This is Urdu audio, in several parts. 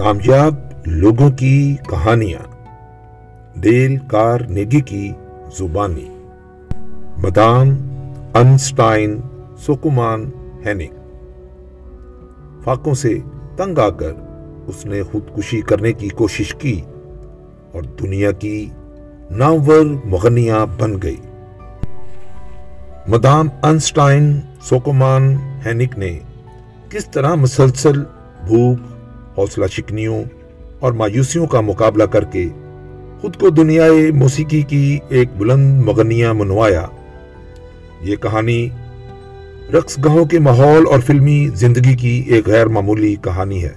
کامیاب لوگوں کی کہانیاں ڈیل کار نیگی کی زبانی۔ مدام انسٹائن سوکومان ہینک۔ فاقوں سے تنگ آ کر اس نے خودکشی کرنے کی کوشش کی اور دنیا کی نامور مغنیاں بن گئی۔ مدام انسٹائن سوکومان ہینک نے کس طرح مسلسل بھوک حوصلہ شکنیوں اور مایوسیوں کا مقابلہ کر کے خود کو دنیا موسیقی کی ایک بلند مغنیہ منوایا۔ یہ کہانی رقص گاہوں کے ماحول اور فلمی زندگی کی ایک غیر معمولی کہانی ہے۔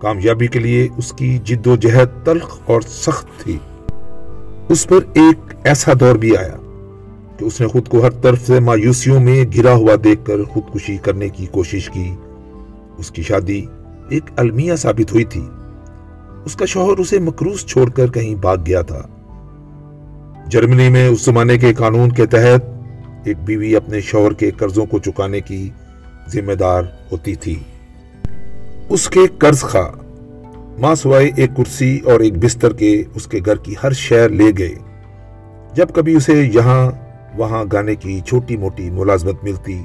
کامیابی کے لیے اس کی جد و جہد تلخ اور سخت تھی۔ اس پر ایک ایسا دور بھی آیا کہ اس نے خود کو ہر طرف سے مایوسیوں میں گرا ہوا دیکھ کر خودکشی کرنے کی کوشش کی۔ اس کی شادی ایک المیہ ثابت ہوئی تھی۔ اس کا شوہر اسے مکروس چھوڑ کر کہیں بھاگ گیا تھا۔ جرمنی میں اس زمانے کے قانون کے تحت ایک بیوی اپنے شوہر کے قرضوں کو چکانے کی ذمہ دار ہوتی تھی۔ اس کے قرض خواہ ماں سوائے ایک کرسی اور ایک بستر کے اس کے گھر کی ہر شہر لے گئے۔ جب کبھی اسے یہاں وہاں گانے کی چھوٹی موٹی ملازمت ملتی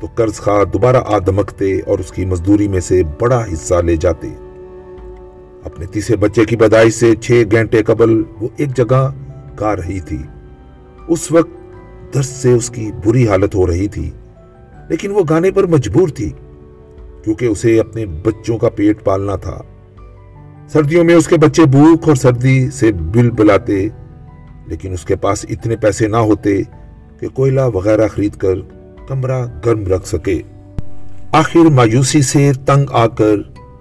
تو قرض خواہ دوبارہ آ دمکتے اور اس کی مزدوری میں سے بڑا حصہ لے جاتے۔ اپنے تیسرے بچے کی بدائی سے چھ گھنٹے قبل وہ ایک جگہ گا رہی تھی۔ اس وقت درد سے اس کی بری حالت ہو رہی تھی، لیکن وہ گانے پر مجبور تھی، کیونکہ اسے اپنے بچوں کا پیٹ پالنا تھا۔ سردیوں میں اس کے بچے بھوک اور سردی سے بل بلاتے، لیکن اس کے پاس اتنے پیسے نہ ہوتے کہ کوئلہ وغیرہ خرید کر کمرہ گرم رکھ سکے۔ آخر مایوسی سے تنگ آ کر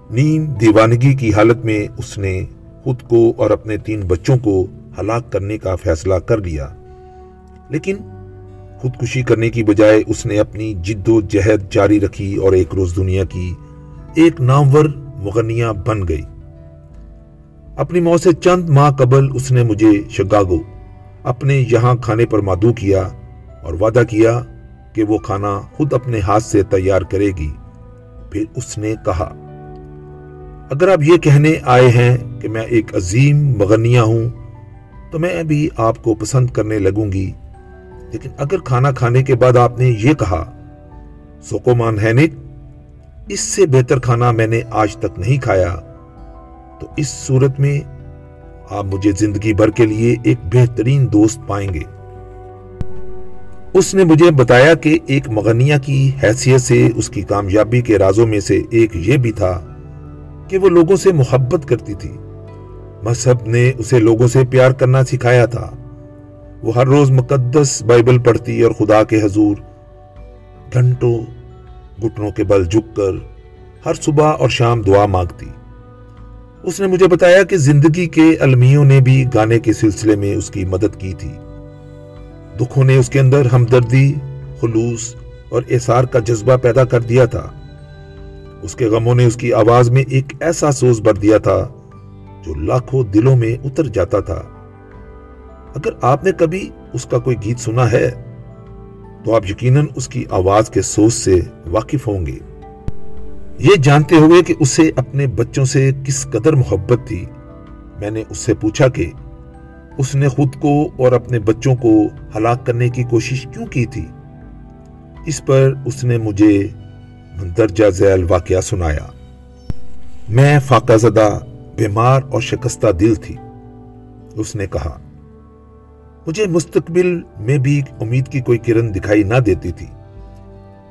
نیم دیوانگی کی حالت میں اس نے خود کو اور اپنے تین بچوں کو ہلاک کرنے کا فیصلہ کر لیا۔ لیکن خودکشی کرنے کی بجائے اس نے اپنی جد و جہد جاری رکھی اور ایک روز دنیا کی ایک نامور مغنیہ بن گئی۔ اپنی موت سے چند ماہ قبل اس نے مجھے شگاگو، اپنے یہاں کھانے پر مادو کیا اور وعدہ کیا کہ وہ کھانا خود اپنے ہاتھ سے تیار کرے گی۔ پھر اس نے کہا، اگر آپ یہ کہنے آئے ہیں کہ میں ایک عظیم مغنیہ ہوں، تو میں بھی آپ کو پسند کرنے لگوں گی۔ لیکن اگر کھانا کھانے کے بعد آپ نے یہ کہا سوکومان ہینک اس سے بہتر کھانا میں نے آج تک نہیں کھایا۔ تو اس صورت میں آپ مجھے زندگی بھر کے لیے ایک بہترین دوست پائیں گے۔ اس نے مجھے بتایا کہ ایک مغنیہ کی حیثیت سے اس کی کامیابی کے رازوں میں سے ایک یہ بھی تھا کہ وہ لوگوں سے محبت کرتی تھی۔ مذہب نے اسے لوگوں سے پیار کرنا سکھایا تھا۔ وہ ہر روز مقدس بائبل پڑھتی اور خدا کے حضور گھنٹوں، گھٹنوں کے بل جھک کر ہر صبح اور شام دعا مانگتی۔ اس نے مجھے بتایا کہ زندگی کے المیوں نے بھی گانے کے سلسلے میں اس کی مدد کی تھی۔ دکھوں نے اس کے اندر ہمدردی، خلوص اور احسار کا جذبہ پیدا کر دیا تھا۔ اس کے غموں نے اس کی آواز میں ایک ایسا سوز بھر دیا تھا جو لاکھوں دلوں میں اتر جاتا تھا۔ اگر آپ نے کبھی اس کا کوئی گیت سنا ہے، تو آپ یقیناً اس کی آواز کے سوز سے واقف ہوں گے۔ یہ جانتے ہوئے کہ اسے اپنے بچوں سے کس قدر محبت تھی، میں نے اس سے پوچھا کہ اس نے خود کو اور اپنے بچوں کو ہلاک کرنے کی کوشش کیوں کی تھی؟ اس پر اس نے مجھے مندرجہ ذیل واقعہ سنایا۔ میں فاقہ زدہ، بیمار اور شکستہ دل تھی۔ اس نے کہا، مجھے مستقبل میں بھی امید کی کوئی کرن دکھائی نہ دیتی تھی۔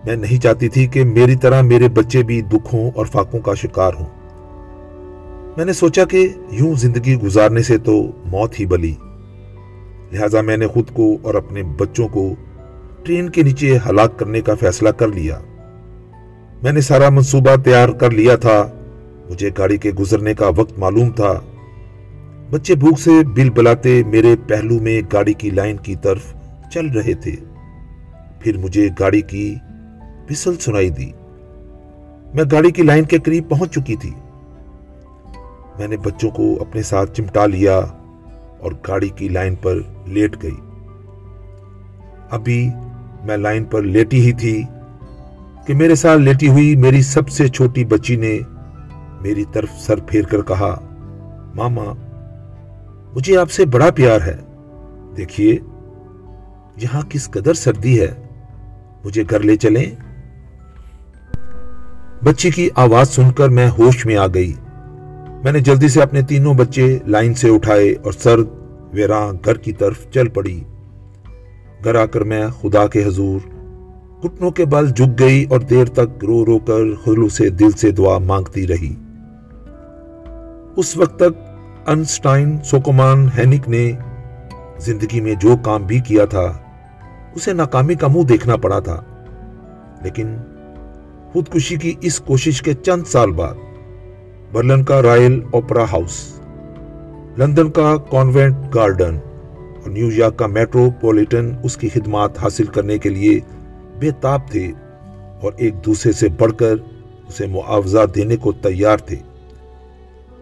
میں نہیں چاہتی تھی کہ میری طرح میرے بچے بھی دکھوں اور فاقوں کا شکار ہوں۔ میں نے سوچا کہ یوں زندگی گزارنے سے تو موت ہی بلی۔ لہذا میں نے خود کو اور اپنے بچوں کو ٹرین کے نیچے ہلاک کرنے کا فیصلہ کر لیا۔ میں نے سارا منصوبہ تیار کر لیا تھا۔ مجھے گاڑی کے گزرنے کا وقت معلوم تھا۔ بچے بھوک سے بل بلاتے میرے پہلو میں گاڑی کی لائن کی طرف چل رہے تھے۔ پھر مجھے گاڑی کی بسل سنائی دی۔ میں گاڑی کی لائن کے قریب پہنچ چکی تھی۔ میں نے بچوں کو اپنے ساتھ چمٹا لیا اور گاڑی کی لائن پر لیٹ گئی۔ ابھی میں لائن پر لیٹی ہی تھی کہ میرے ساتھ لیٹی ہوئی میری سب سے چھوٹی بچی نے میری طرف سر پھیر کر کہا، ماما، مجھے آپ سے بڑا پیار ہے۔ دیکھیے، یہاں کس قدر سردی ہے۔ مجھے گھر لے چلیں بچی کی آواز سن کر میں ہوش میں آ گئی۔ میں نے جلدی سے اپنے تینوں بچے لائن سے اٹھائے اور سرد ویراں گھر کی طرف چل پڑی۔ گھر آ کر میں خدا کے حضور گھٹنوں کے بل جھک گئی اور دیر تک رو رو کر خلو سے دل سے دعا مانگتی رہی۔ اس وقت تک انسٹائن سوکومان ہینک نے زندگی میں جو کام بھی کیا تھا، اسے ناکامی کا منہ دیکھنا پڑا تھا، لیکن خودکشی کی اس کوشش کے چند سال بعد برلن کا رائل اوپرا ہاؤس لندن کا کانوینٹ گارڈن اور نیو یارک کا میٹروپولیٹن اس کی خدمات حاصل کرنے کے لیے بے تاب تھے اور ایک دوسرے سے بڑھ کر اسے معاوضہ دینے کو تیار تھے۔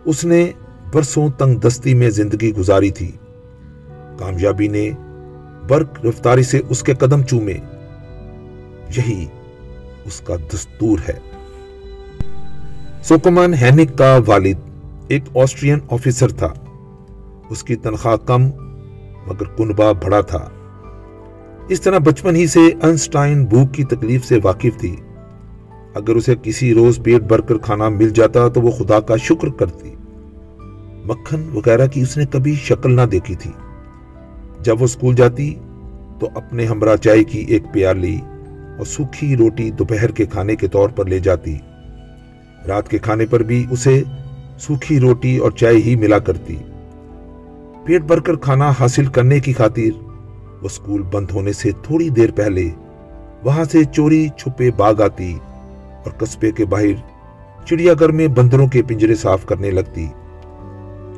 اس نے برسوں تنگ دستی میں زندگی گزاری تھی۔ کامیابی نے برق رفتاری سے اس کے قدم چومے۔ یہی اس کا دستور ہے۔ سوکمان ہینک کا والد ایک آسٹرین آفیسر تھا۔ اس کی تنخواہ کم، مگر کنبا بڑا تھا۔ اس طرح بچپن ہی سے انسٹائن بھوک کی تکلیف سے واقف تھی۔ اگر اسے کسی روز پیٹ بھر کر کھانا مل جاتا تو وہ خدا کا شکر کرتی۔ مکھن وغیرہ کی اس نے کبھی شکل نہ دیکھی تھی۔ جب وہ اسکول جاتی تو اپنے ہمراہ چائے کی ایک پیالی اور سوکھی روٹی دوپہر کے کھانے کے طور پر لے جاتی۔ رات کے کھانے پر بھی اسے سوکھی روٹی اور چائے ہی ملا کرتی۔ پیٹ بھر کر کھانا حاصل کرنے کی خاطر وہ اسکول بند ہونے سے تھوڑی دیر پہلے وہاں سے چوری چھپے باغ آتی اور قصبے کے باہر چڑیا گھر میں بندروں کے پنجرے صاف کرنے لگتی۔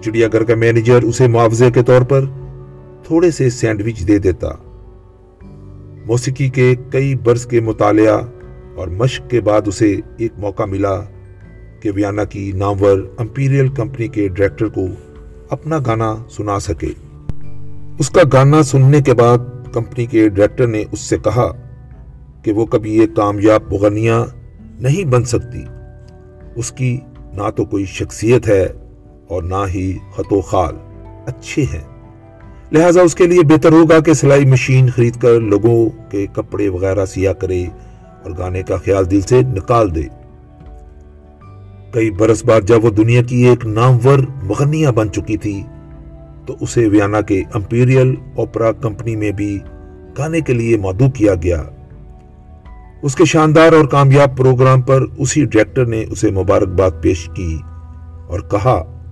چڑیا گھر کا مینیجر اسے معاوضے کے طور پر تھوڑے سے سینڈوچ دے دیتا۔ موسیقی کے کئی برس کے مطالعہ اور مشق کے بعد اسے ایک موقع ملا کہ ویانا کی نامور امپیریل کمپنی کے ڈائریکٹر کو اپنا گانا سنا سکے۔ اس کا گانا سننے کے بعد کمپنی کے ڈائریکٹر نے اس سے کہا کہ وہ کبھی ایک کامیاب مغنیہ نہیں بن سکتی۔ اس کی نہ تو کوئی شخصیت ہے اور نہ ہی خط و خال۔ اچھے ہیں۔ لہٰذا اس کے لیے بہتر ہوگا کہ سلائی مشین خرید کر لوگوں کے کپڑے وغیرہ سیا کرے اور گانے کا خیال دل سے نکال دے۔ کئی برس بعد جب وہ دنیا کی ایک نامور مغنیہ بن چکی تھی، تو اسے ویانا کے امپیریل اوپرا کمپنی میں بھی گانے کے لیے مدعو کیا گیا۔ اس کے شاندار اور کامیاب پروگرام پر اسی ڈائریکٹر نے اسے مبارکباد پیش کی اور کہا،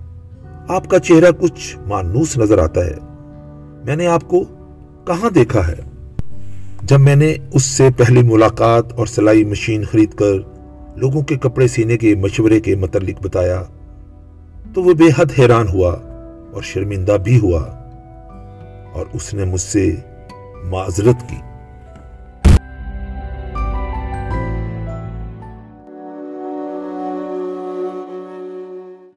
آپ کا چہرہ کچھ مانوس نظر آتا ہے۔ میں نے آپ کو کہاں دیکھا ہے؟ جب میں نے اس سے پہلی ملاقات اور سلائی مشین خرید کر لوگوں کے کپڑے سینے کے مشورے کے متعلق بتایا تو وہ بے حد حیران ہوا اور شرمندہ بھی ہوا اور اس نے مجھ سے معذرت کی۔